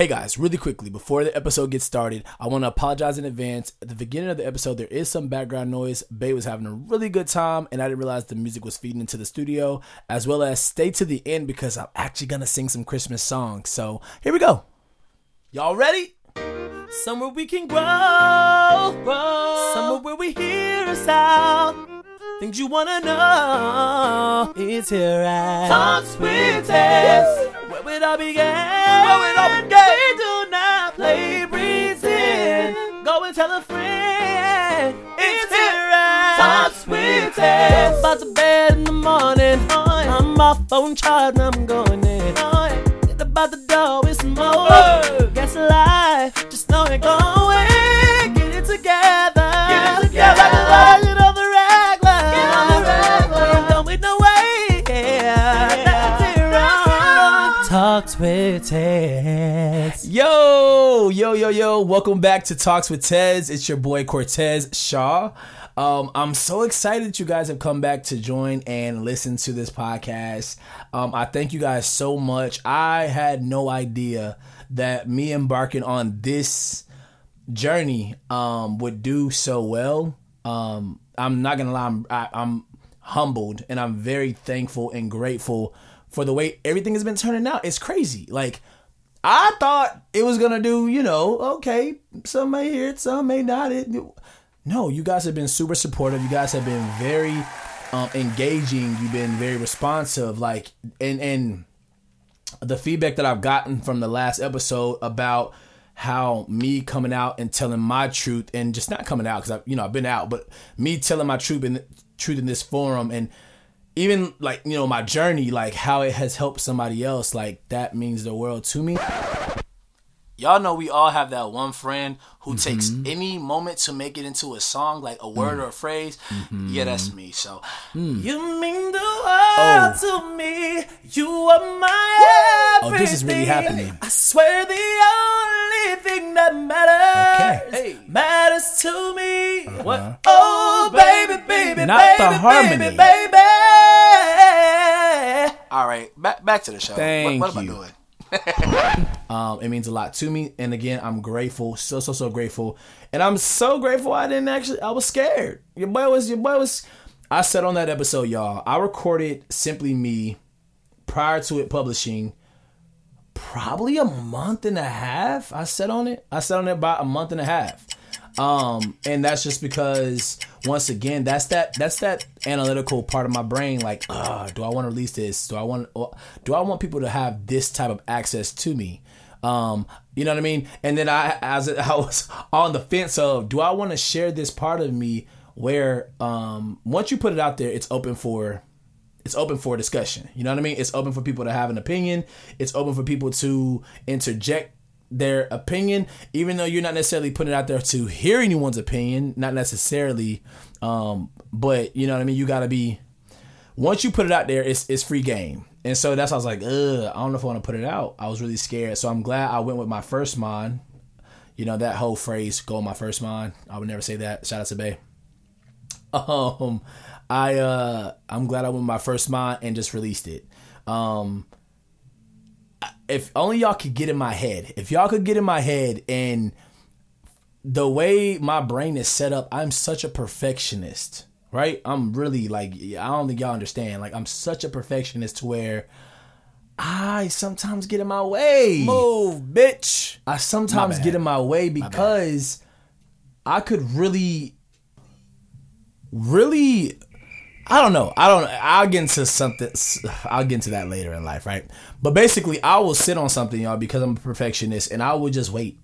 Hey guys, really quickly, before the episode gets started, I want to apologize in advance. At the beginning of the episode, there is some background noise. Bay was having a really good time, and I didn't realize the music was feeding into the studio, as well as stay to the end because I'm actually going to sing some Christmas songs. So here we go. Y'all ready? Somewhere we can grow, grow. somewhere where we hear us out. Things you wanna know is here at Talks with. Where would I begin? Where would I? We do not play breezing. Go and tell a friend. It's here at Talks with Tez. About to bed in the morning. I'm off phone charge and I'm going in. Get about the door, it's more. Guess life, just know it going. Yo, yo, yo. Welcome back to Talks with Tez. It's your boy Cortez Shaw. Um, I'm so excited that you guys have come back to join and listen to this podcast. Um, I thank you guys so much. I had no idea that me embarking on this journey um, would do so well. Um, I'm not gonna lie, I'm, I, I'm humbled and I'm very thankful and grateful for the way everything has been turning out. It's crazy. Like I thought it was gonna do, you know, okay, some may hear it, some may not. It, no, you guys have been super supportive. You guys have been very um, engaging. You've been very responsive. Like and and the feedback that I've gotten from the last episode about how me coming out and telling my truth and just not coming out because I you know I've been out, but me telling my truth in truth in this forum and even like you know my journey, like how it has helped somebody else, like that means the world to me. Y'all know we all have that one friend who mm-hmm. takes any moment to make it into a song, like a word mm. or a phrase. Mm-hmm. Yeah, that's me. So mm. you mean the world oh. to me. You are my everything. Oh, this is really happening. I swear the only thing that matters okay. matters to me. Uh-huh. What? Oh, baby, baby, Not baby, the harmony. baby, baby. All right, back back to the show. Thank what, what you. am I doing? um, it means a lot to me, and again, I'm grateful, so so so grateful, and I'm so grateful. I didn't actually, I was scared. Your boy was, your boy was. I said on that episode, y'all, I recorded simply me prior to it publishing. Probably a month and a half. I said on it. I said on it about a month and a half. Um, and that's just because once again, that's that that's that analytical part of my brain. Like, uh, do I want to release this? Do I want do I want people to have this type of access to me? Um, you know what I mean? And then I as I was on the fence of do I want to share this part of me where um once you put it out there, it's open for it's open for discussion. You know what I mean? It's open for people to have an opinion. It's open for people to interject their opinion, even though you're not necessarily putting it out there to hear anyone's opinion, not necessarily. Um, but you know what I mean. You got to be once you put it out there, it's it's free game. And so that's I was like, Ugh, I don't know if I want to put it out. I was really scared. So I'm glad I went with my first mind. You know that whole phrase, "go my first mind." I would never say that. Shout out to Bay. Um, I uh, I'm glad I went with my first mind and just released it. Um, if only y'all could get in my head. If y'all could get in my head and the way my brain is set up, I'm such a perfectionist, right? I'm really like I don't think y'all understand. Like I'm such a perfectionist to where I sometimes get in my way. Move, bitch. I sometimes get in my way because I could really really I don't know. I don't. I'll get into something. I'll get into that later in life, right? But basically, I will sit on something, y'all, because I'm a perfectionist, and I will just wait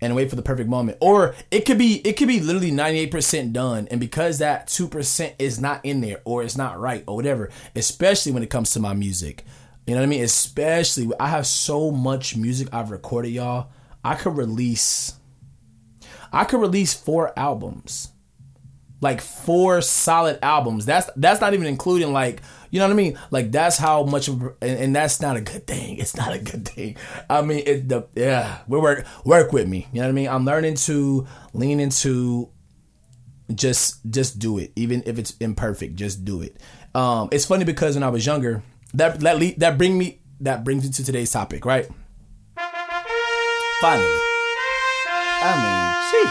and wait for the perfect moment. Or it could be it could be literally 98% done, and because that two percent is not in there, or it's not right, or whatever. Especially when it comes to my music, you know what I mean. Especially, I have so much music I've recorded, y'all. I could release. I could release four albums like four solid albums. That's that's not even including like you know what I mean. Like that's how much of and, and that's not a good thing. It's not a good thing. I mean, it the yeah we work work with me. You know what I mean. I'm learning to lean into just just do it, even if it's imperfect. Just do it. Um, it's funny because when I was younger, that that that bring me that brings me to today's topic, right? Finally. I mean, gee.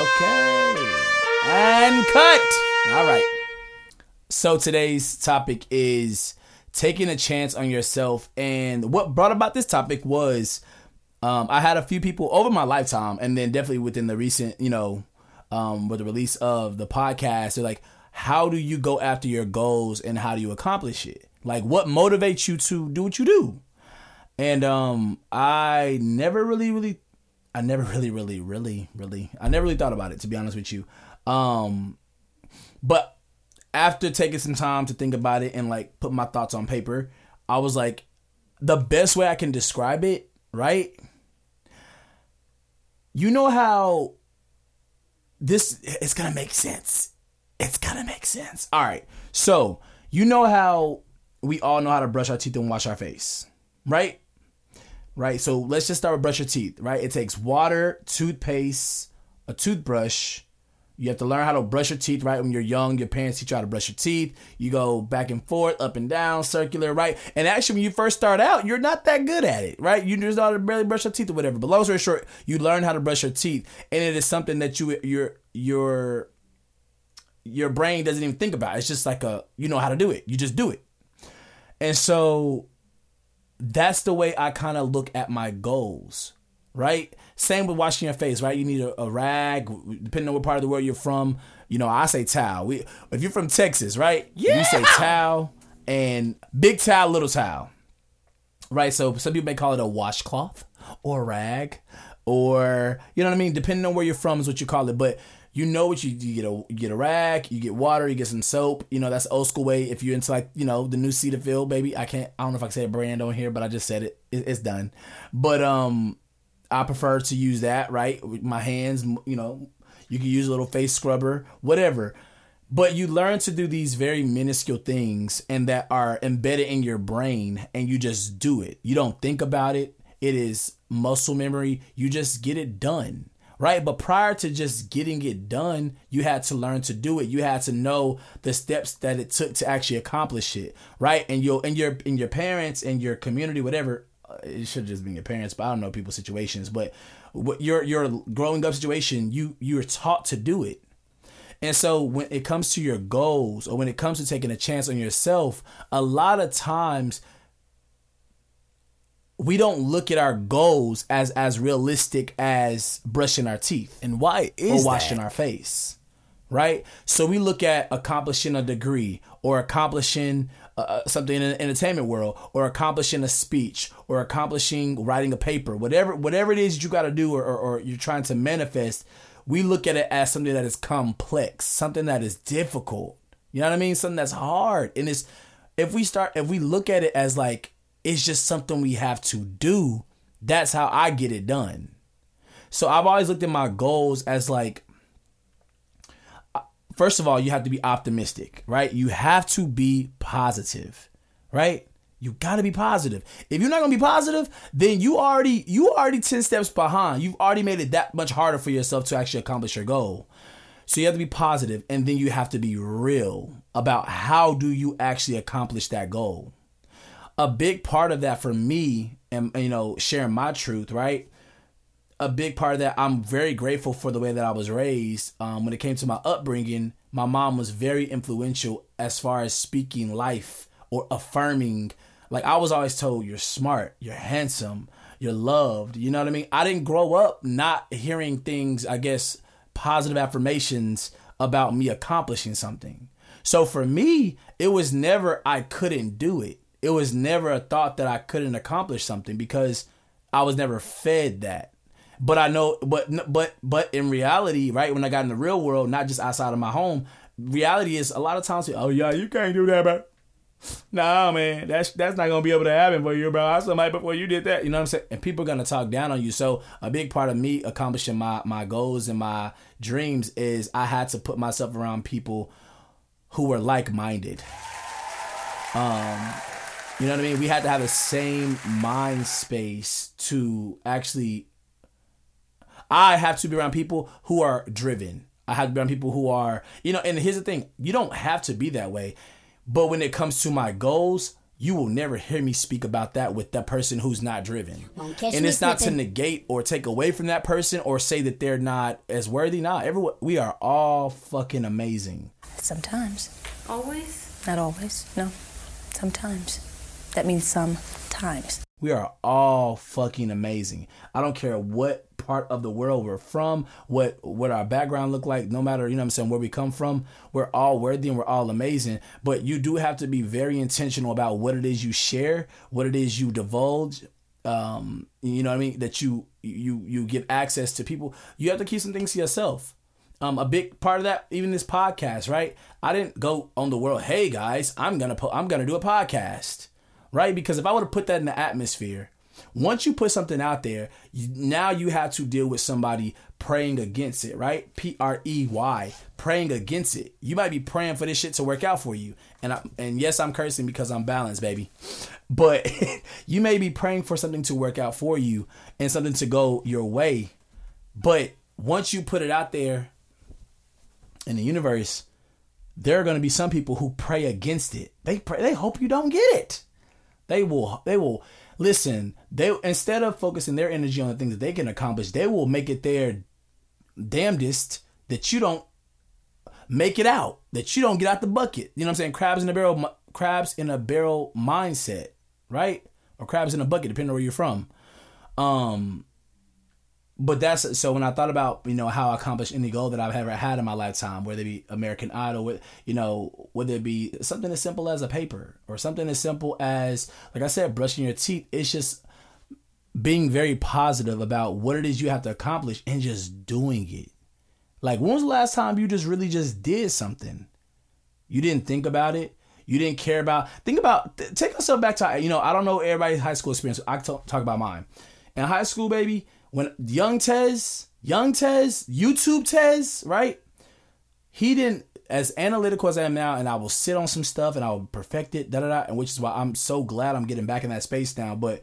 Okay. And cut. All right. So today's topic is taking a chance on yourself. And what brought about this topic was um, I had a few people over my lifetime, and then definitely within the recent, you know, um, with the release of the podcast, they're like, how do you go after your goals and how do you accomplish it? Like, what motivates you to do what you do? And um, I never really, really, I never really, really, really, really, I never really thought about it to be honest with you. Um, but after taking some time to think about it and like put my thoughts on paper, I was like, the best way I can describe it, right? You know how this it's gonna make sense. It's gonna make sense. All right. So you know how we all know how to brush our teeth and wash our face, right? Right. So let's just start with brush your teeth. Right. It takes water, toothpaste, a toothbrush, you have to learn how to brush your teeth, right? When you're young, your parents teach you how to brush your teeth. You go back and forth, up and down, circular, right? And actually, when you first start out, you're not that good at it, right? You just know how to barely brush your teeth or whatever. But long story short, you learn how to brush your teeth, and it is something that you your your your brain doesn't even think about. It's just like a you know how to do it. You just do it. And so that's the way I kind of look at my goals, right? Same with washing your face, right? You need a, a, rag, depending on what part of the world you're from. You know, I say towel. We, if you're from Texas, right? Yeah. You say towel and big towel, little towel, right? So some people may call it a washcloth or a rag, or you know what I mean. Depending on where you're from is what you call it, but you know what you, you get a you get a rag, you get water, you get some soap. You know that's old school way. If you're into like you know the new Cetaphil, baby, I can't. I don't know if I can say a brand on here, but I just said it. it it's done. But um, I prefer to use that, right? With my hands, you know, you can use a little face scrubber, whatever. But you learn to do these very minuscule things and that are embedded in your brain and you just do it. You don't think about it. It is muscle memory. You just get it done. Right? But prior to just getting it done, you had to learn to do it. You had to know the steps that it took to actually accomplish it. Right? And your and your and your parents and your community, whatever, uh, it should just be your parents, but I don't know people's situations. But what your your growing up situation, you you're taught to do it. And so when it comes to your goals or when it comes to taking a chance on yourself, a lot of times we don't look at our goals as as realistic as brushing our teeth. And why is or washing that? our face. Right? So we look at accomplishing a degree or accomplishing uh, uh, something in the entertainment world or accomplishing a speech or accomplishing writing a paper. Whatever whatever it is you got to do or, or, or you're trying to manifest we look at it as something that is complex something that is difficult. You know what i mean? Something that's hard. And it's if we start if we look at it as like it's just something we have to do that's how i get it done so i've always looked at my goals as like uh, first of all, you have to be optimistic, right? You have to be positive, right? You got to be positive. If you're not to be positive, then you already you already 10 steps behind. You've already made it that much harder for yourself to actually accomplish your goal. So you have to be positive and then you have to be real about how do you actually accomplish that goal. A big part of that for me and you know sharing my truth, right? a big part of that. I'm very grateful for the way that I was raised. Um, when it came to my upbringing, my mom was very influential as far as speaking life or affirming. Like I was always told, you're smart, you're handsome, you're loved. You know what I mean? I didn't grow up not hearing things, I guess, positive affirmations about me accomplishing something. So for me, it was never I couldn't do it. It was never a thought that I couldn't accomplish something because I was never fed that. But I know, but but but in reality, right? When I got in the real world, not just outside of my home, reality is a lot of times. Oh yeah, you can't do that, bro. Nah, man, that's that's not gonna be able to happen for you, bro. I somebody before you did that. You know what I'm saying? And people are gonna talk down on you. So a big part of me accomplishing my my goals and my dreams is I had to put myself around people who were like minded. Um, you know what I mean? We had to have the same mind space to actually I have to be around people who are driven. I have to be around people who are, you know, and here's the thing you don't have to be that way. But when it comes to my goals, you will never hear me speak about that with that person who's not driven. And it's not to negate or take away from that person or say that they're not as worthy. Not everyone. We are all fucking amazing. Sometimes. Always? Not always. No. Sometimes. That means sometimes. We are all fucking amazing. I don't care what part of the world we're from, what what our background look like, no matter, you know what I'm saying, where we come from, we're all worthy and we're all amazing. But you do have to be very intentional about what it is you share, what it is you divulge. Um, you know what I mean? That you you you give access to people. You have to keep some things to yourself. Um, a big part of that, even this podcast, right? I didn't go on the world. Hey guys, I'm gonna po- I'm gonna do a podcast right? Because if I would have put that in the atmosphere, once you put something out there, you, now you have to deal with somebody praying against it, right? P R E Y, praying against it. You might be praying for this shit to work out for you, and I, and yes, I'm cursing because I'm balanced, baby. But you may be praying for something to work out for you and something to go your way. But once you put it out there in the universe, there are going to be some people who pray against it. They pray, they hope you don't get it. They will they will listen, they instead of focusing their energy on the things that they can accomplish, they will make it their damnedest that you don't make it out, that you don't get out the bucket. You know what I'm saying? Crabs in a barrel crabs in a barrel mindset, right? Or crabs in a bucket depending on where you're from. Um but that's so when I thought about you know how I accomplished any goal that I've ever had in my lifetime, whether it be American Idol, you know whether it be something as simple as a paper or something as simple as like I said, brushing your teeth. It's just being very positive about what it is you have to accomplish and just doing it. Like when was the last time you just really just did something? You didn't think about it. You didn't care about. Think about. Take yourself back to you know. I don't know everybody's high school experience. I talk about mine. In high school, baby when young Tez, young Tez, YouTube Tez, right? He didn't as analytical as I am now, and I will sit on some stuff and I will perfect it, da da da, and which is why I'm so glad I'm getting back in that space now. But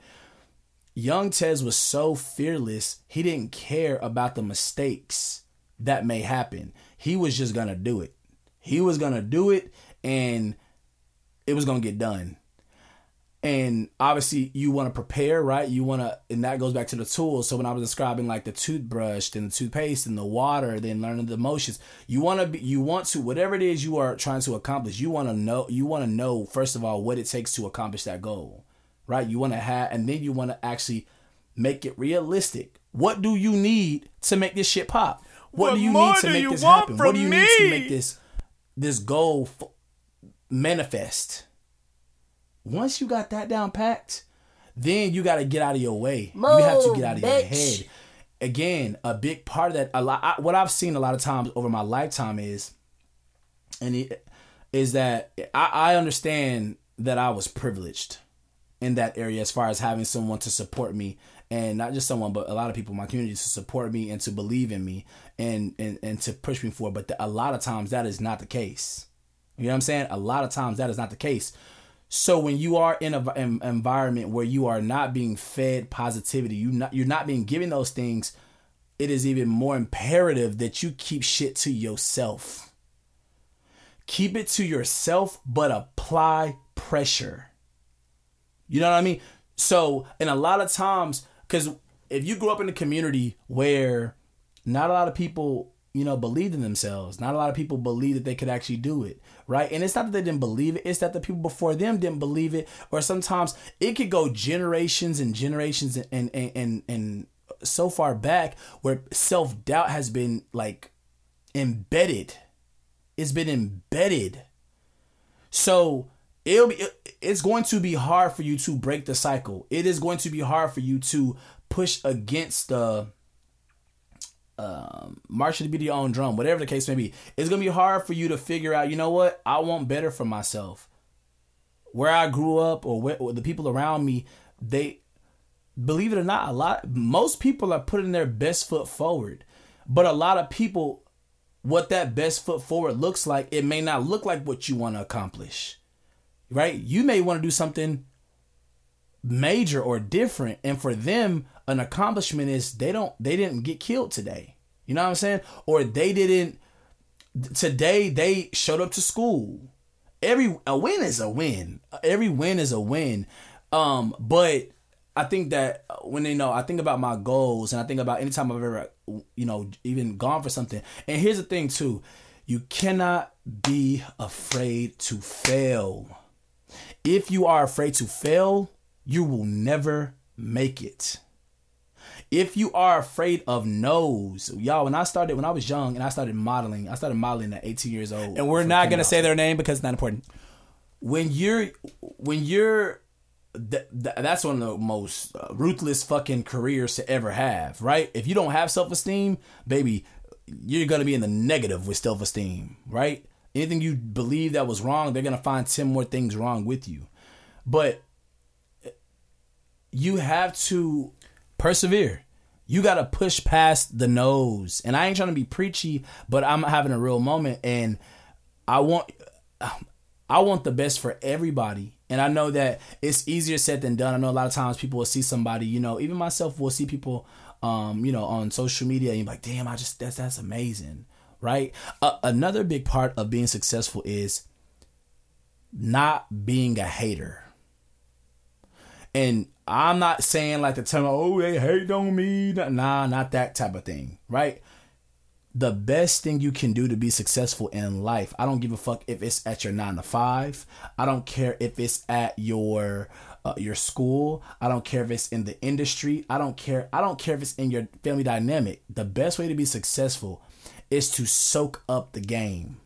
young Tez was so fearless, he didn't care about the mistakes that may happen. He was just gonna do it. He was gonna do it, and it was gonna get done and obviously you want to prepare right? You want to and that goes back to the tools. So when i was describing like the toothbrush and the toothpaste and the water then learning the motions you want to be you want to whatever it is you are trying to accomplish you want to know you want to know first of all what it takes to accomplish that goal right? You want to have and then you want to actually make it realistic. What do you need to make this shit pop? What, what do you need to make this happen? what do you me? need to make this this goal f- manifest once you got that down packed, then you got to get out of your way. Move, you have to get out of bitch. your head. Again, a big part of that, a lot. I, what I've seen a lot of times over my lifetime is, and it, is that I, I understand that I was privileged in that area as far as having someone to support me and not just someone but a lot of people in my community to support me and to believe in me and and, and to push me forward but the, a lot of times that is not the case you know what i'm saying a lot of times that is not the case so when you are in an environment where you are not being fed positivity, you not you're not being given those things, it is even more imperative that you keep shit to yourself. Keep it to yourself, but apply pressure. You know what I mean? So, and a lot of times, because if you grew up in a community where not a lot of people you know, believed in themselves. Not a lot of people believe that they could actually do it, right? And it's not that they didn't believe it, it's that the people before them didn't believe it, or sometimes it could go generations and generations and and and, and so far back where self doubt has been like embedded. It's been embedded. So it'll be it's going to be hard for you to break the cycle. It is going to be hard for you to push against the um, march to beat your own drum, whatever the case may be. It's gonna be hard for you to figure out. You know what? I want better for myself. Where I grew up, or, where, or the people around me, they believe it or not, a lot. Most people are putting their best foot forward, but a lot of people, what that best foot forward looks like, it may not look like what you want to accomplish. Right? You may want to do something major or different, and for them, an accomplishment is they don't they didn't get killed today. You know what I'm saying? Or they didn't today they showed up to school every a win is a win. Every win is a win. Um, but I think that when they know, I think about my goals and I think about anytime I've ever, you know, even gone for something. And here's the thing too, you cannot be afraid to fail. If you are afraid to fail, you will never make it. If you are afraid of no's, y'all, when I started, when I was young and I started modeling, I started modeling at 18 years old. And we're not going to say their name because it's not important. when you're when you're th- th- that's one of the most uh, ruthless fucking careers to ever have, right? If you don't have self esteem, baby, you're gonna be in the negative with self esteem, right? Anything you believe that was wrong, they're gonna find ten more things wrong with you. But you have to persevere. You got to push past the nose. And I ain't trying to be preachy, but I'm having a real moment and I want I want the best for everybody. And I know that it's easier said than done. I know a lot of times people will see somebody, you know, even myself will see people um, you know, on social media and you're like, "Damn, I just that's that's amazing." Right? Uh, another big part of being successful is not being a hater. And I'm not saying like the term, oh, they hate on me. Nah, not that type of thing, right? The best thing you can do to be successful in life, I don't give a fuck if it's at your nine to five. I don't care if it's at your uh, your school. I don't care if it's in the industry. I don't care. I don't care if it's in your family dynamic. The best way to be successful is to soak up the game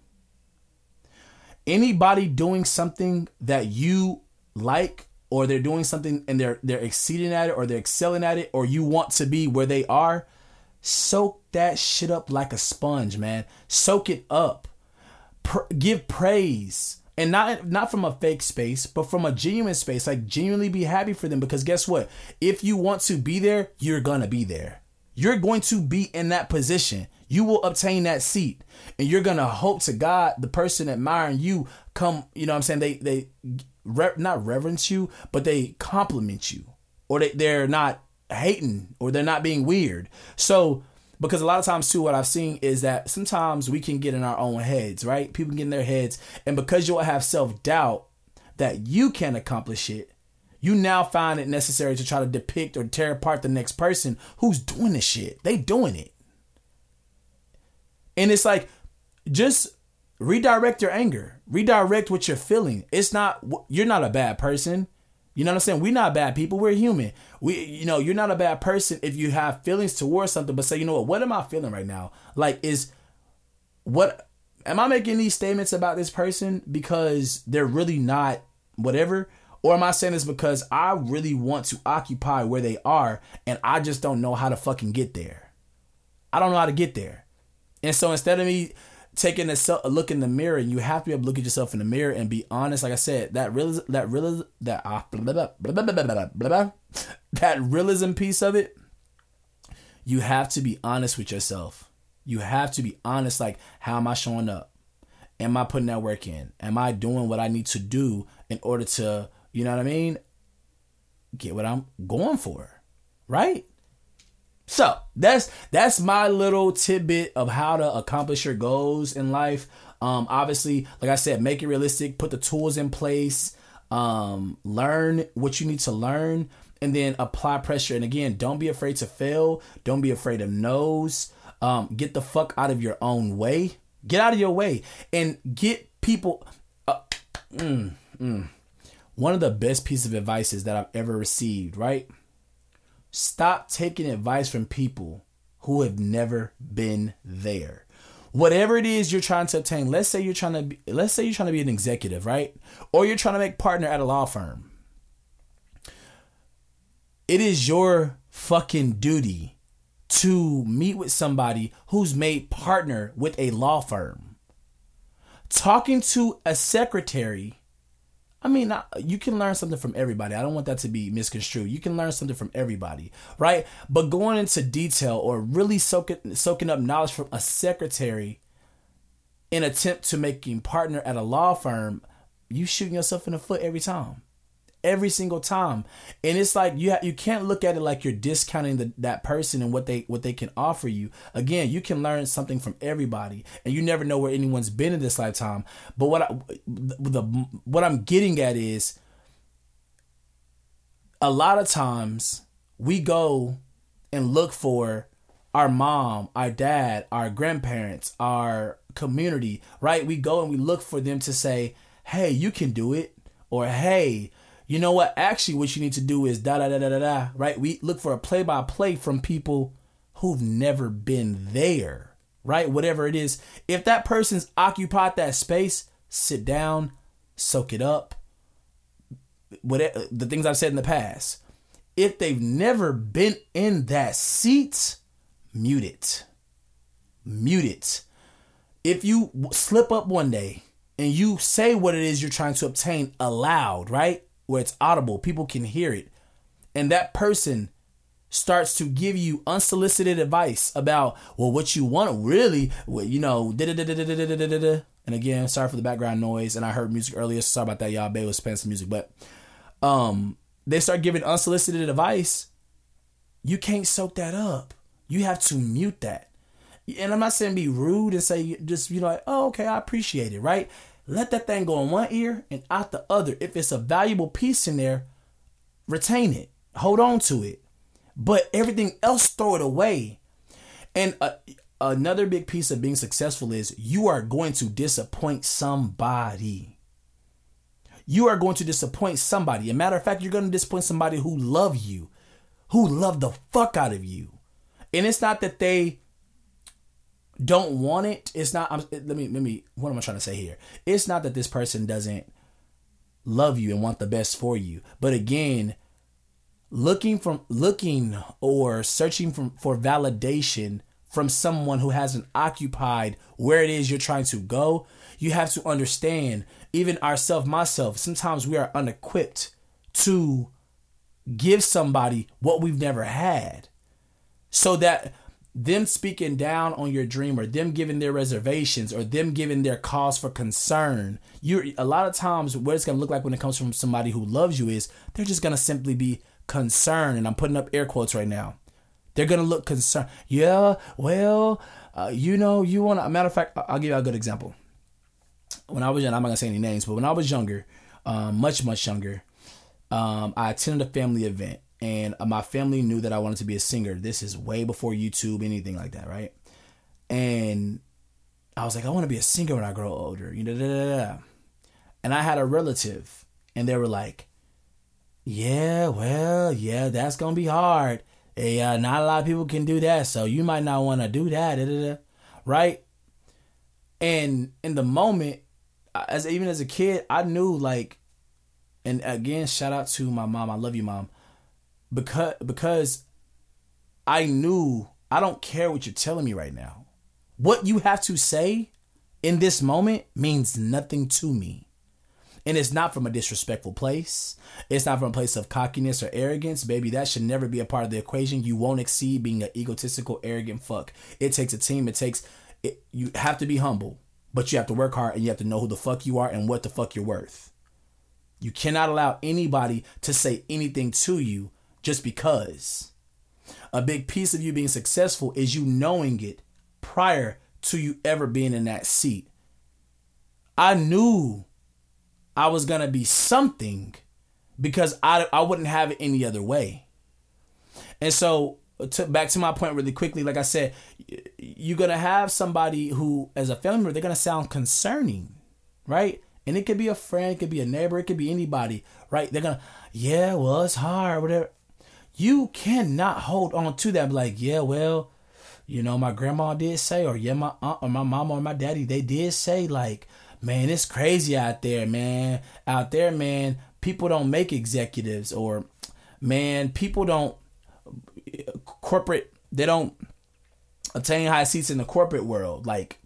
anybody doing something that you like or they're doing something and they're they're exceeding at it or they're excelling at it or you want to be where they are soak that shit up like a sponge man. Soak it up. Pr- give praise. And not not from a fake space but from a genuine space. Like genuinely be happy for them because guess what? If you want to be there you're gonna be there. You're going to be in that position. You will obtain that seat. And you're gonna hope to god the person admiring you come you know what i'm saying? They they re- not reverence you but they compliment you. Or they, they're not hating or they're not being weird. So because a lot of times too what i've seen is that sometimes we can get in our own heads right? People get in their heads. And because you'll have self-doubt that you can accomplish it you now find it necessary to try to depict or tear apart the next person who's doing this shit. They doing it. And it's like, just redirect your anger, redirect what you're feeling. It's not, you're not a bad person. You know what I'm saying? We're not bad people. We're human. We, you know, you're not a bad person if you have feelings towards something, but say, you know what, what am I feeling right now? Like, is what, am I making these statements about this person because they're really not whatever? Or am I saying this because I really want to occupy where they are and I just don't know how to fucking get there? I don't know how to get there. And so instead of me taking a, a, look in the mirror. You have to be able to look at yourself in the mirror and be honest. Like I said, that real that real that uh, blah, blah, blah, that realism piece of it. You have to be honest with yourself. You have to be honest. Like, how am I showing up? Am I putting that work in? Am I doing what I need to do in order to, you know what I mean? Get what I'm going for, right? So that's that's my little tidbit of how to accomplish your goals in life. Um, obviously, like I said, make it realistic. Put the tools in place. Um, learn what you need to learn, and then apply pressure. And again, don't be afraid to fail. Don't be afraid of no's. Um, get the fuck out of your own way. Get out of your way and get people. Uh, mm, mm. One of the best pieces of advice that I've ever received. Right Stop taking advice from people who have never been there. Whatever it is you're trying to obtain, let's say you're trying to be, let's say you're trying to be an executive, right? Or you're trying to make partner at a law firm. It is your fucking duty to meet with somebody who's made partner with a law firm. Talking to a secretary I mean, you can learn something from everybody. I don't want that to be misconstrued. You can learn something from everybody, right? But going into detail or really soaking soaking up knowledge from a secretary in attempt to making partner at a law firm, you shooting yourself in the foot every time. Every single time. And it's like you ha- you can't look at it like you're discounting the, that person and what they what they can offer you. Again, you can learn something from everybody, and you never know where anyone's been in this lifetime. But what I the what I'm getting at is a lot of times we go and look for our mom, our dad, our grandparents, our community, right? We go and we look for them to say, "Hey, you can do it," or "Hey, you know what? Actually, what you need to do is da da da da da da." Right? We look for a play by play from people who've never been there, right? Whatever it is, if that person's occupied that space, sit down, soak it up. Whatever the things I've said in the past, if they've never been in that seat mute it. Mute it. If you slip up one day and you say what it is you're trying to obtain aloud, right? Where it's audible, people can hear it. And that person starts to give you unsolicited advice about, well, what you want really, well, you know, and again, sorry for the background noise. And I heard music earlier. So sorry about that, y'all. Bay was playing some music, but um, they start giving unsolicited advice. You can't soak that up you have to mute that. And I'm not saying be rude and say just you know like, oh okay, I appreciate it, right? Let that thing go in one ear and out the other. If it's a valuable piece in there, retain it. Hold on to it. But everything else throw it away. And uh, another big piece of being successful is you are going to disappoint somebody. You are going to disappoint somebody. A matter of fact, you're going to disappoint somebody who love you, who love the fuck out of you. And it's not that they don't want it. It's not. I'm, let me let me. What am I trying to say here? It's not that this person doesn't love you and want the best for you. But again, looking from looking or searching from for validation from someone who hasn't occupied where it is you're trying to go, you have to understand. Even ourself, myself, sometimes we are unequipped to give somebody what we've never had so that them speaking down on your dream or them giving their reservations or them giving their cause for concern you a lot of times what it's going to look like when it comes from somebody who loves you is they're just going to simply be concerned. And i'm putting up air quotes right now. They're going to look concerned. Yeah well uh, you know you want to matter of fact i'll give you a good example. When i was young i'm not going to say any names but when i was younger um, much much younger um, i attended a family event and uh, my family knew that I wanted to be a singer. This is way before YouTube, anything like that, right? And I was like, I want to be a singer when I grow older, you know. Da, da, da. And I had a relative, and they were like, "Yeah, well, yeah, that's gonna be hard. Yeah, not a lot of people can do that, so you might not want to do that, right?" And in the moment, as even as a kid, I knew like, and again, shout out to my mom. I love you, mom because because I knew I don't care what you're telling me right now. What you have to say in this moment means nothing to me. And it's not from a disrespectful place. It's not from a place of cockiness or arrogance. Baby, that should never be a part of the equation. You won't exceed being an egotistical, arrogant fuck. It takes a team. It takes, it, you have to be humble, but you have to work hard and you have to know who the fuck you are and what the fuck you're worth. You cannot allow anybody to say anything to you just because. A big piece of you being successful is you knowing it prior to you ever being in that seat. I knew I was going to be something because I, I wouldn't have it any other way. And so, uh, to, back to my point really quickly, like I said, you're going to have somebody who, as a family member, they're going to sound concerning, right? And it could be a friend, it could be a neighbor, it could be anybody, right? They're going to, yeah, well, it's hard, whatever you cannot hold on to that. Like, yeah, well, you know, my grandma did say, or yeah, my aunt or my mom or my daddy, they did say, like, man, it's crazy out there, man. Out there, man, people don't make executives, or man, people don't corporate, they don't attain high seats in the corporate world. Like,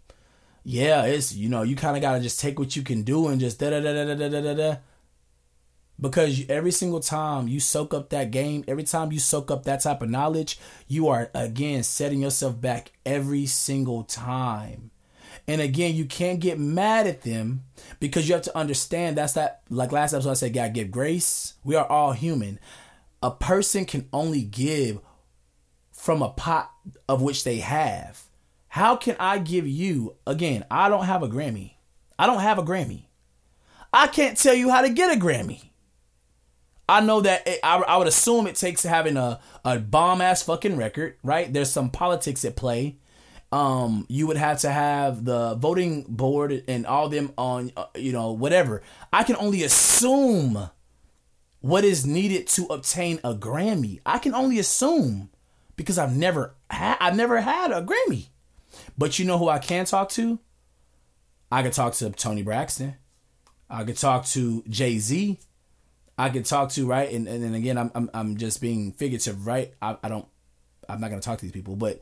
yeah, it's you know, you kind of gotta just take what you can do and just da da da da da da da da because every single time you soak up that game, every time you soak up that type of knowledge, you are again setting yourself back every single time. And again, you can't get mad at them because you have to understand that's that like last episode I said, God give grace. We are all human. A person can only give from a pot of which they have. How can I give you again? I don't have a Grammy. I don't have a Grammy. I can't tell you how to get a Grammy. I know that it, I, I would assume it takes having a, a bomb ass fucking record, right? There's some politics at play. Um, you would have to have the voting board and all them on, uh, you know, whatever. I can only assume what is needed to obtain a Grammy. I can only assume because I've never had, I've never had a Grammy. But you know who I can talk to? I could talk to Toni Braxton. I could talk to Jay Z. I could talk to right, and and then again, I'm I'm I'm just being figurative, right? I, I don't, I'm not gonna talk to these people, but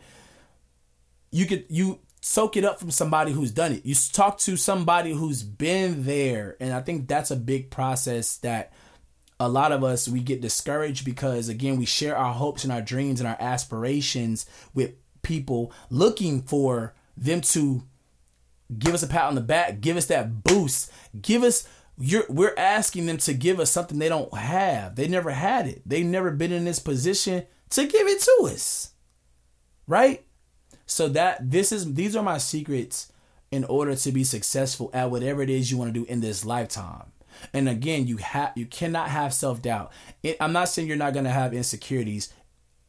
you could you soak it up from somebody who's done it. You talk to somebody who's been there, and I think that's a big process that a lot of us we get discouraged because again we share our hopes and our dreams and our aspirations with people looking for them to give us a pat on the back, give us that boost, give us you're we're asking them to give us something they don't have. They never had it. They've never been in this position to give it to us. Right? So that this is these are my secrets in order to be successful at whatever it is you want to do in this lifetime. And again, you have you cannot have self-doubt. I'm not saying you're not going to have insecurities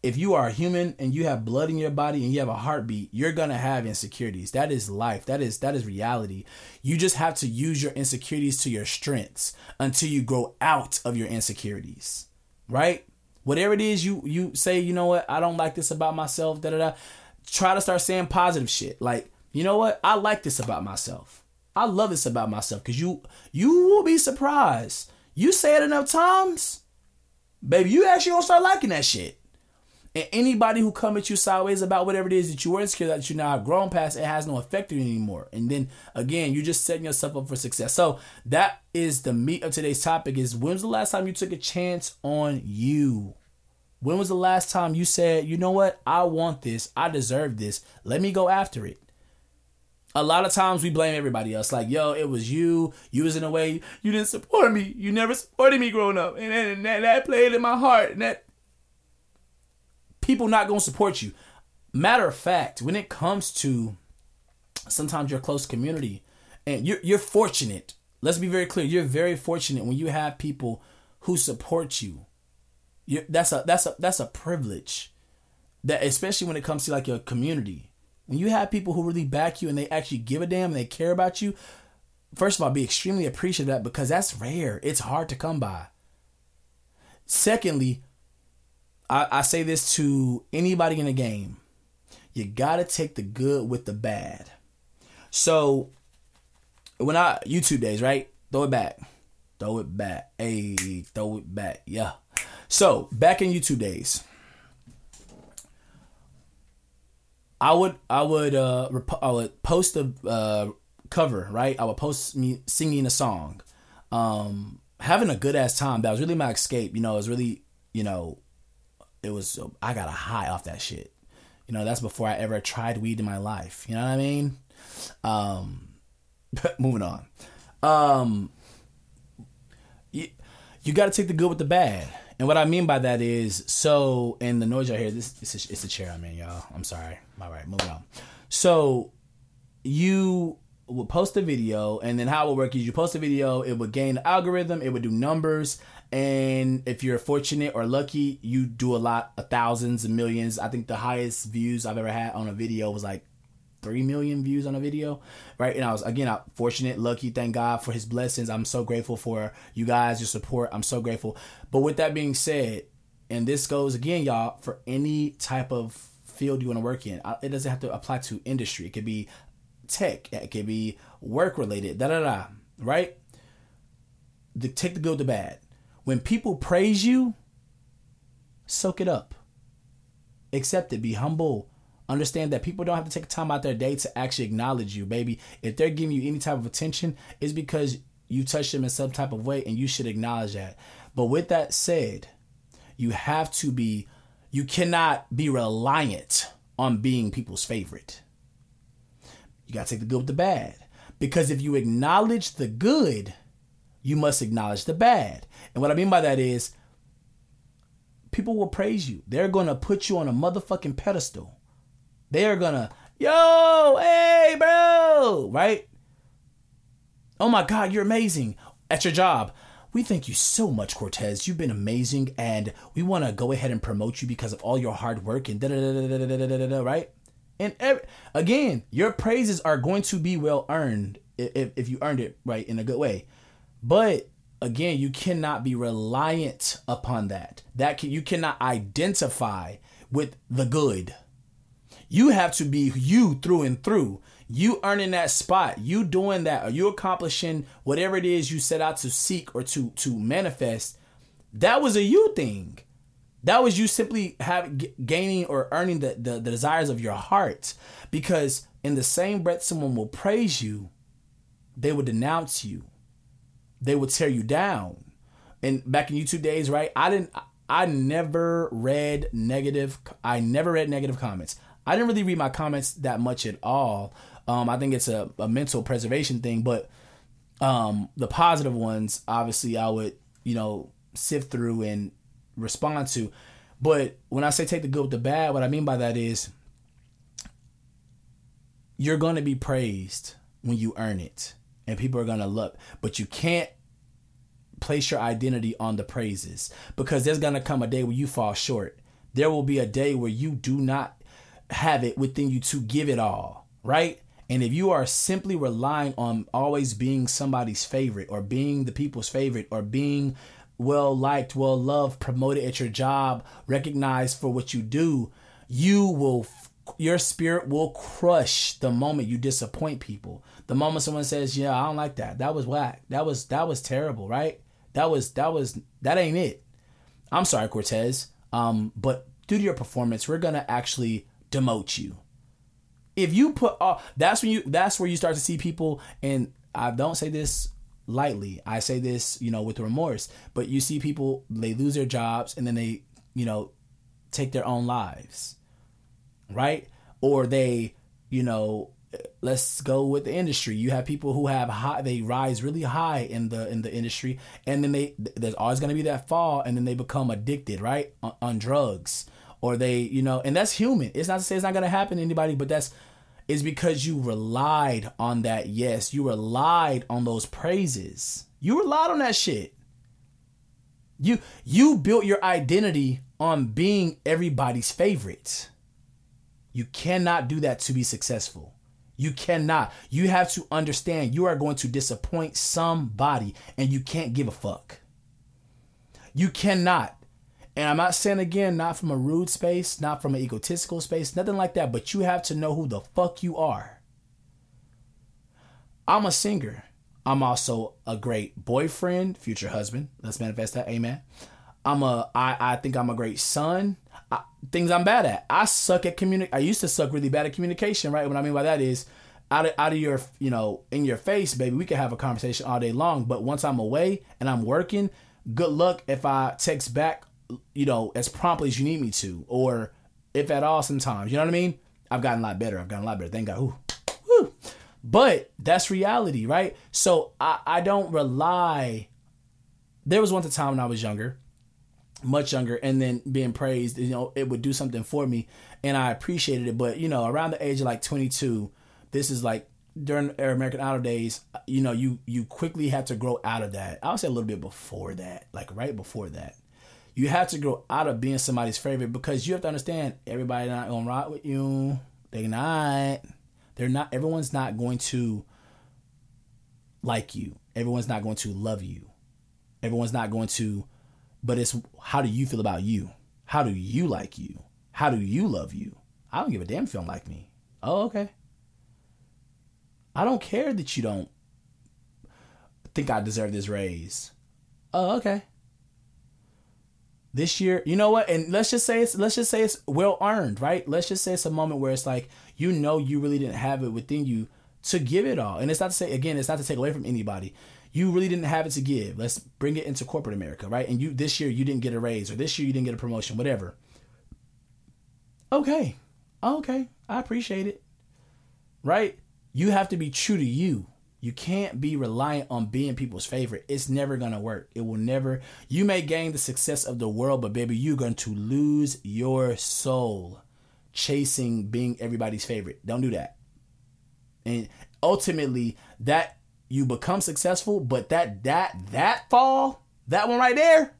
if you are a human and you have blood in your body and you have a heartbeat, you're gonna have insecurities. That is life. That is that is reality. You just have to use your insecurities to your strengths until you grow out of your insecurities. Right? Whatever it is you you say, you know what, I don't like this about myself, da da da. Try to start saying positive shit. Like, you know what? I like this about myself. I love this about myself. Cause you you will be surprised. You say it enough times, baby, you actually gonna start liking that shit. And anybody who come at you sideways about whatever it is that you were insecure that you now have grown past, it has no effect on you anymore. And then again, you're just setting yourself up for success. So that is the meat of today's topic is when's the last time you took a chance on you? When was the last time you said, you know what, I want this, I deserve this, let me go after it? A lot of times we blame everybody else. Like, yo, it was you. You was in a way you didn't support me. You never supported me growing up, and, and that, that played in my heart. And that people not going to support you. Matter of fact, when it comes to sometimes your close community, and you're you're fortunate. Let's be very clear. You're very fortunate when you have people who support you. you that's a that's a that's a privilege. That especially when it comes to like your community. When you have people who really back you and they actually give a damn and they care about you, first of all, be extremely appreciative of that because that's rare. It's hard to come by. Secondly, I, I say this to anybody in the game. You gotta take the good with the bad. So when I YouTube days, right? Throw it back. Throw it back. Hey, throw it back. Yeah. So back in YouTube days. I would I would uh I would post a uh, cover right. I would post me singing a song, um, having a good ass time. That was really my escape. You know, it was really you know it was I got a high off that shit. You know, that's before I ever tried weed in my life. You know what I mean? Um, moving on. Um, you, you got to take the good with the bad. And what I mean by that is, so, and the noise I hear, this it's a, it's a chair I'm in, y'all. I'm sorry. All right, moving on. So, you will post a video, and then how it would work is you post a video, it would gain the algorithm, it would do numbers, and if you're fortunate or lucky, you do a lot of thousands and millions. I think the highest views I've ever had on a video was like three million views on a video, right? And I was again I fortunate, lucky. Thank God for His blessings. I'm so grateful for you guys, your support. I'm so grateful. But with that being said, and this goes again, y'all, for any type of field you want to work in. It doesn't have to apply to industry. It could be tech. It could be work related. Da da da. Right. The take the good, the bad. When people praise you, soak it up. Accept it. Be humble. Understand that people don't have to take time out their day to actually acknowledge you, baby. If they're giving you any type of attention, it's because you touched them in some type of way and you should acknowledge that. But with that said, you have to be, you cannot be reliant on being people's favorite. You got to take the good with the bad. Because if you acknowledge the good, you must acknowledge the bad. And what I mean by that is people will praise you. They're going to put you on a motherfucking pedestal. They are going to, yo, hey, bro, right? Oh my God, you're amazing at your job. We thank you so much, Cortez. You've been amazing, and we want to go ahead and promote you because of all your hard work and da da da da da da da da. Right? And every, again, your praises are going to be well earned if if you earned it right in a good way. But again, you cannot be reliant upon that. That can, you cannot identify with the good. You have to be you through and through you earning that spot, you doing that, or you accomplishing whatever it is you set out to seek or to to manifest, that was a you thing. That was you simply have gaining or earning the, the, the desires of your heart. Because in the same breath, someone will praise you, they will denounce you, they would tear you down. And back in YouTube days, right? I didn't. I never read negative. I never read negative comments. I didn't really read my comments that much at all um, I think it's a, a mental preservation thing, but um, the positive ones, obviously, I would you know sift through and respond to. But when I say take the good with the bad, what I mean by that is you're going to be praised when you earn it, and people are going to look, but you can't place your identity on the praises because there's going to come a day where you fall short. There will be a day where you do not have it within you to give it all, right? And if you are simply relying on always being somebody's favorite or being the people's favorite or being well liked, well loved, promoted at your job, recognized for what you do, you will your spirit will crush the moment you disappoint people. The moment someone says, "Yeah, I don't like that. That was whack. That was that was terrible, right? That was that was that ain't it." I'm sorry, Cortez. Um, but due to your performance, we're gonna actually demote you if you put all that's when you that's where you start to see people and I don't say this lightly. I say this, you know, with remorse, but you see people they lose their jobs and then they, you know, take their own lives. Right? Or they, you know, let's go with the industry. You have people who have high they rise really high in the in the industry and then they there's always going to be that fall and then they become addicted, right? On, on drugs or they, you know, and that's human. It's not to say it's not gonna happen to anybody, but that's is because you relied on that yes. You relied on those praises. You relied on that shit. You you built your identity on being everybody's favorite. You cannot do that to be successful. You cannot. You have to understand you are going to disappoint somebody and you can't give a fuck. You cannot. And I'm not saying again, not from a rude space, not from an egotistical space, nothing like that, but you have to know who the fuck you are. I'm a singer. I'm also a great boyfriend, future husband. Let's manifest that. Amen. I'm a I, I think I'm a great son. I, things I'm bad at. I suck at communic. I used to suck really bad at communication, right? What I mean by that is out of out of your you know in your face, baby. We can have a conversation all day long, but once I'm away and I'm working, good luck if I text back you know, as promptly as you need me to, or if at all sometimes. You know what I mean? I've gotten a lot better. I've gotten a lot better. Thank God. Ooh. Woo. But that's reality, right? So I, I don't rely. There was once a time when I was younger, much younger, and then being praised, you know, it would do something for me, and I appreciated it. But you know, around the age of like 22, this is like during American Idol days, you know, you you quickly had to grow out of that. I would say a little bit before that, like right before that you have to grow out of being somebody's favorite because you have to understand everybody not gonna rock with you. They not. They're not. Everyone's not going to like you. Everyone's not going to love you. Everyone's not going to. But it's how do you feel about you? How do you like you? How do you love you? I don't give a damn if you don't like me. Oh, okay. I don't care that you don't think I deserve this raise. Oh, okay this year, you know what? And let's just say it's let's just say it's well earned, right? Let's just say it's a moment where it's like you know you really didn't have it within you to give it all. And it's not to say again, it's not to take away from anybody. You really didn't have it to give. Let's bring it into corporate America, right? And you this year you didn't get a raise or this year you didn't get a promotion, whatever. Okay. Okay. I appreciate it. Right? you have to be true to you. You can't be reliant on being people's favorite. It's never gonna work. It will never. You may gain the success of the world, but baby, you're going to lose your soul chasing being everybody's favorite. Don't do that. And ultimately, that you become successful, but that that that fall, that one right there,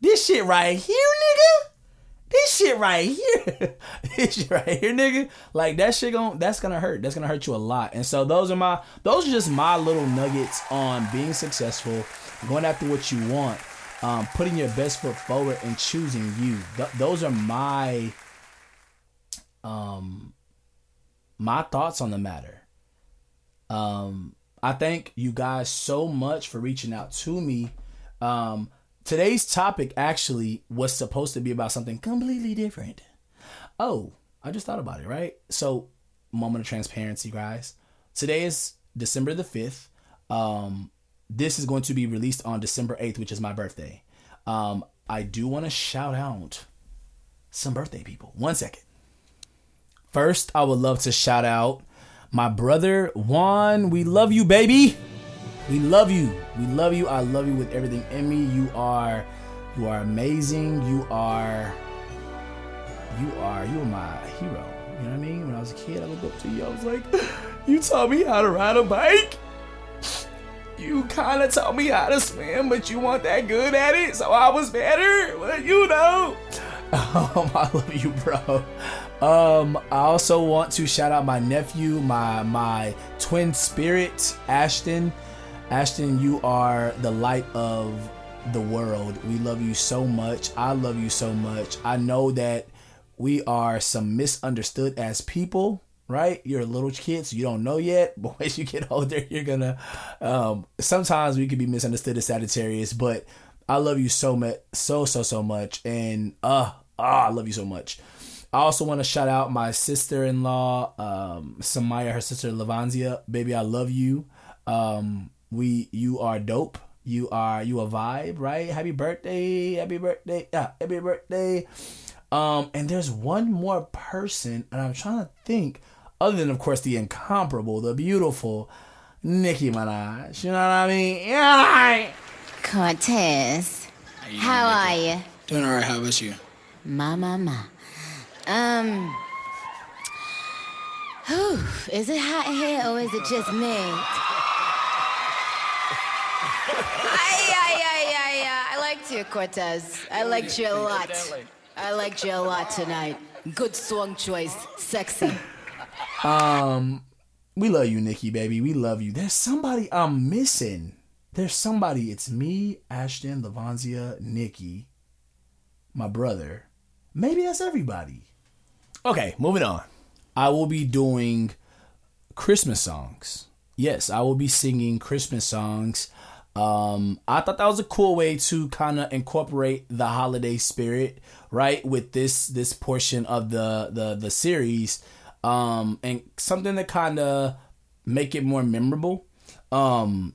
this shit right here, nigga. This shit right here, this shit right here, nigga. Like that shit going that's gonna hurt. That's gonna hurt you a lot. And so those are my those are just my little nuggets on being successful, going after what you want, um, putting your best foot forward, and choosing you. Th- those are my um my thoughts on the matter. Um, I thank you guys so much for reaching out to me. Um, today's topic actually was supposed to be about something completely different. Oh, I just thought about it, right? So, moment of transparency, guys. Today is December the 5th. Um, this is going to be released on December 8th, which is my birthday. Um, I do want to shout out some birthday people. One second. First, I would love to shout out my brother Juan. We love you, baby. We love you. We love you. I love you with everything in me. You are you are amazing. You are you are you are my hero. You know what I mean? When I was a kid, I looked up to you. I was like, you taught me how to ride a bike. You kind of taught me how to swim, but you weren't that good at it, so I was better. Well, you know. Um, I love you, bro. Um, I also want to shout out my nephew, my my twin spirit, Ashton. Ashton, you are the light of the world. We love you so much. I love you so much. I know that we are some misunderstood as people, right? You're a little kid, so you don't know yet. But as you get older, you're gonna. Um, sometimes we can be misunderstood as Sagittarius, but I love you so much, so so so much, and uh, ah, I love you so much. I also want to shout out my sister-in-law, um, Samaya, her sister Lavanzia. Baby, I love you. Um, we, you are dope. You are you a vibe, right? Happy birthday, happy birthday, yeah, happy birthday. Um, and there's one more person, and I'm trying to think, other than of course the incomparable, the beautiful Nicki Minaj. You know what I mean? Yeah. Cortez, how are you? Doing all right. How about you? Ma, ma, ma. Um, whew, is it hot here or is it just me? Ay, ay, ay, ay, ay. I liked you, Cortez. I liked you a lot. I liked you a lot tonight. Good song choice. Sexy. Um, we love you, Nicki, baby. We love you. There's somebody I'm missing. There's somebody. It's me, Ashton, Lavanzia, Nicki, my brother. Maybe that's everybody. Okay, moving on. I will be doing Christmas songs. Yes, I will be singing Christmas songs. Um, I thought that was a cool way to kind of incorporate the holiday spirit, right, with this this portion of the the the series, um, and something to kind of make it more memorable. Um,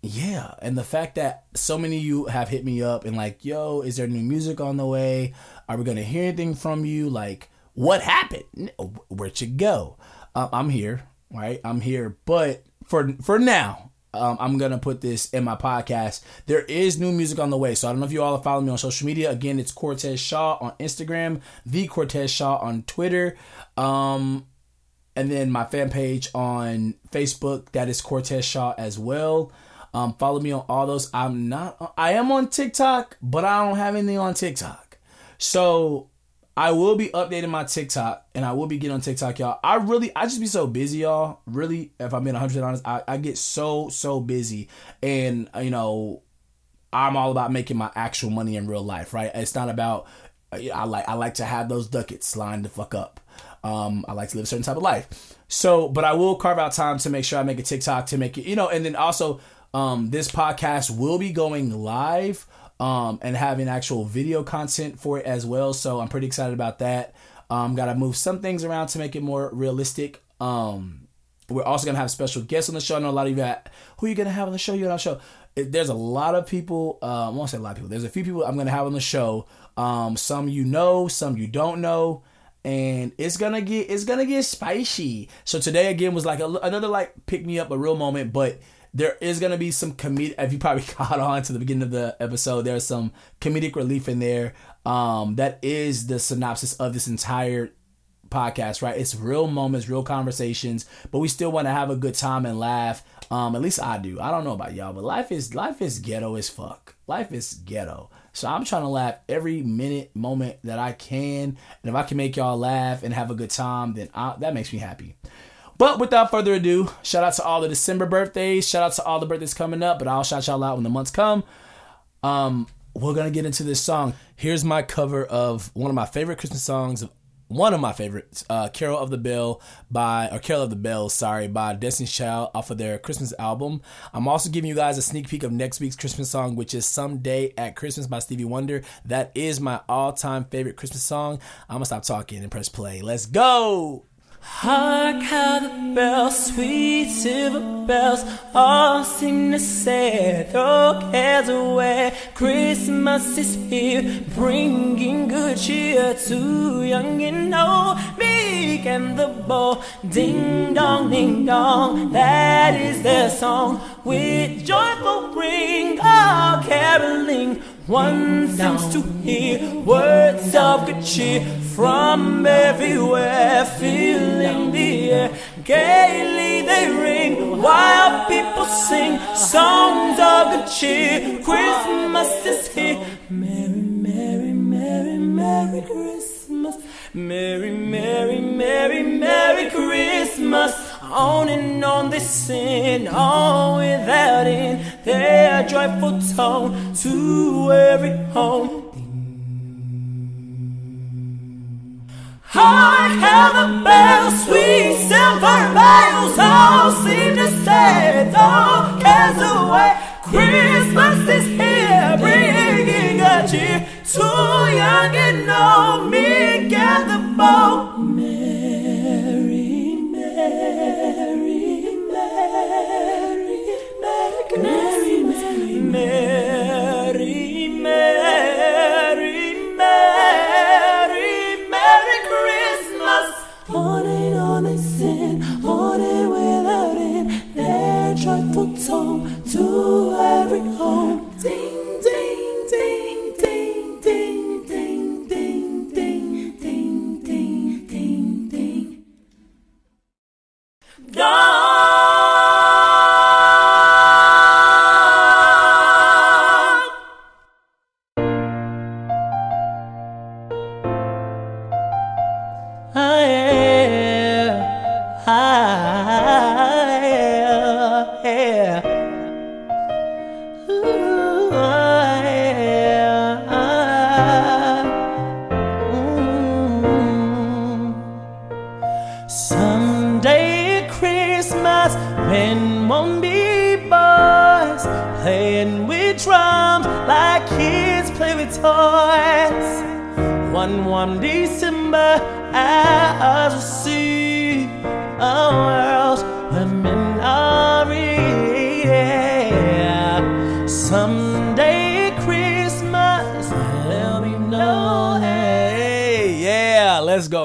yeah, and the fact that so many of you have hit me up and like, yo, is there new music on the way? Are we gonna hear anything from you? Like, what happened? Where'd you go? Um, I'm here, right? I'm here, but for for now, um, I'm gonna put this in my podcast. There is new music on the way, so I don't know if you all are following me on social media. Again, it's Cortez Shaw on Instagram, the Cortez Shaw on Twitter, um, and then my fan page on Facebook. That is Cortez Shaw as well. Um, follow me on all those. I'm not. I am on TikTok, but I don't have anything on TikTok. So I will be updating my TikTok and I will be getting on TikTok, y'all. I really, I just be so busy, y'all. Really, if I'm being 100 honest, I, I get so, so busy. And, you know, I'm all about making my actual money in real life, right? It's not about, I like, I like to have those ducats lined the fuck up. Um, I like to live a certain type of life. So, but I will carve out time to make sure I make a TikTok to make it, you know, and then also, um, this podcast will be going live um, and having actual video content for it as well. So I'm pretty excited about that. Um, Got to move some things around to make it more realistic. Um, we're also gonna have special guests on the show. I know a lot of you got who you gonna have on the show. You on the show. There's a lot of people. Uh, I won't say a lot of people. There's a few people I'm gonna have on the show. Um, some you know, some you don't know. and it's gonna get it's gonna get spicy. So today again was like a, another like pick me up a real moment, but there is gonna be some comedic. If you probably caught on to the beginning of the episode, there's some comedic relief in there. Um, that is the synopsis of this entire podcast, right? It's real moments, real conversations, but we still want to have a good time and laugh. Um, at least I do. I don't know about y'all, but life is life is ghetto as fuck. Life is ghetto. So I'm trying to laugh every minute, moment that I can, and if I can make y'all laugh and have a good time, then I, that makes me happy. But without further ado, shout out to all the December birthdays. Shout out to all the birthdays coming up, but I'll shout y'all out when the months come. Um, we're gonna get into this song. Here's my cover of one of my favorite Christmas songs one of my favorites, uh, "Carol of the Bell" by or "Carol of the Bells," sorry, by Destiny's Child off of their Christmas album. I'm also giving you guys a sneak peek of next week's Christmas song, which is "Someday at Christmas" by Stevie Wonder. That is my all-time favorite Christmas song. I'm gonna stop talking and press play. Let's go. Hark how the bells, sweet silver bells, all seem to say, throw cares away. Christmas is here, bringing good cheer to young and old, big and the bold. Ding dong, ding dong, that is their song. With joyful ring, all caroling. One seems to hear words of good cheer from everywhere, filling the air. Gaily they ring while people sing songs of good cheer. Christmas is here. Merry, merry, merry, merry Christmas. Merry, merry, merry, merry Christmas. On and on they sing, all without end, their joyful tone to every home. Hark how the bells, sweet silver bells, all seem to say, throw cares away. Christmas is here, bringing a cheer to young and old,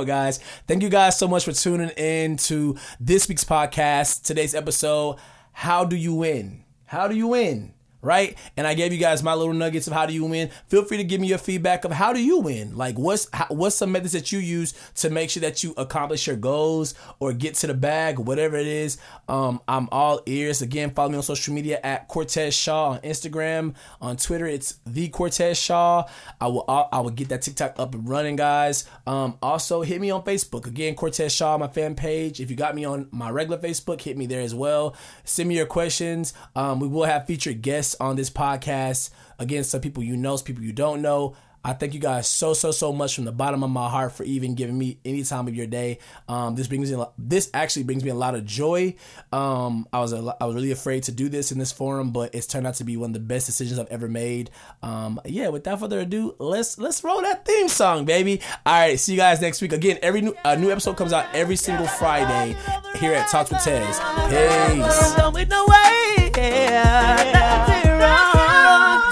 guys. Thank you guys so much for tuning in to this week's podcast. Today's episode How Do You Win? How do you win? Right? And I gave you guys my little nuggets of how do you win. Feel free to give me your feedback of how do you win? Like, what's how, what's some methods that you use to make sure that you accomplish your goals or get to the bag, whatever it is. Um, I'm all ears. Again, follow me on social media at Cortez Shaw on Instagram, on Twitter. It's the Cortez Shaw. I will I will get that TikTok up and running, guys. Um, also hit me on Facebook. Again, Cortez Shaw, my fan page. If you got me on my regular Facebook, hit me there as well. Send me your questions. Um, we will have featured guests on this podcast. Again, some people you know, some people you don't know. I thank you guys so so so much from the bottom of my heart for even giving me any time of your day. Um, this brings me this actually brings me a lot of joy. Um, I was a, I was really afraid to do this in this forum, but it's turned out to be one of the best decisions I've ever made. Um, yeah, without further ado, let's let's roll that theme song, baby. All right, see you guys next week. Again, every new a new episode comes out every single Friday here at Talks with Tez. Peace.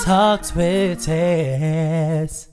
Talks with Tez.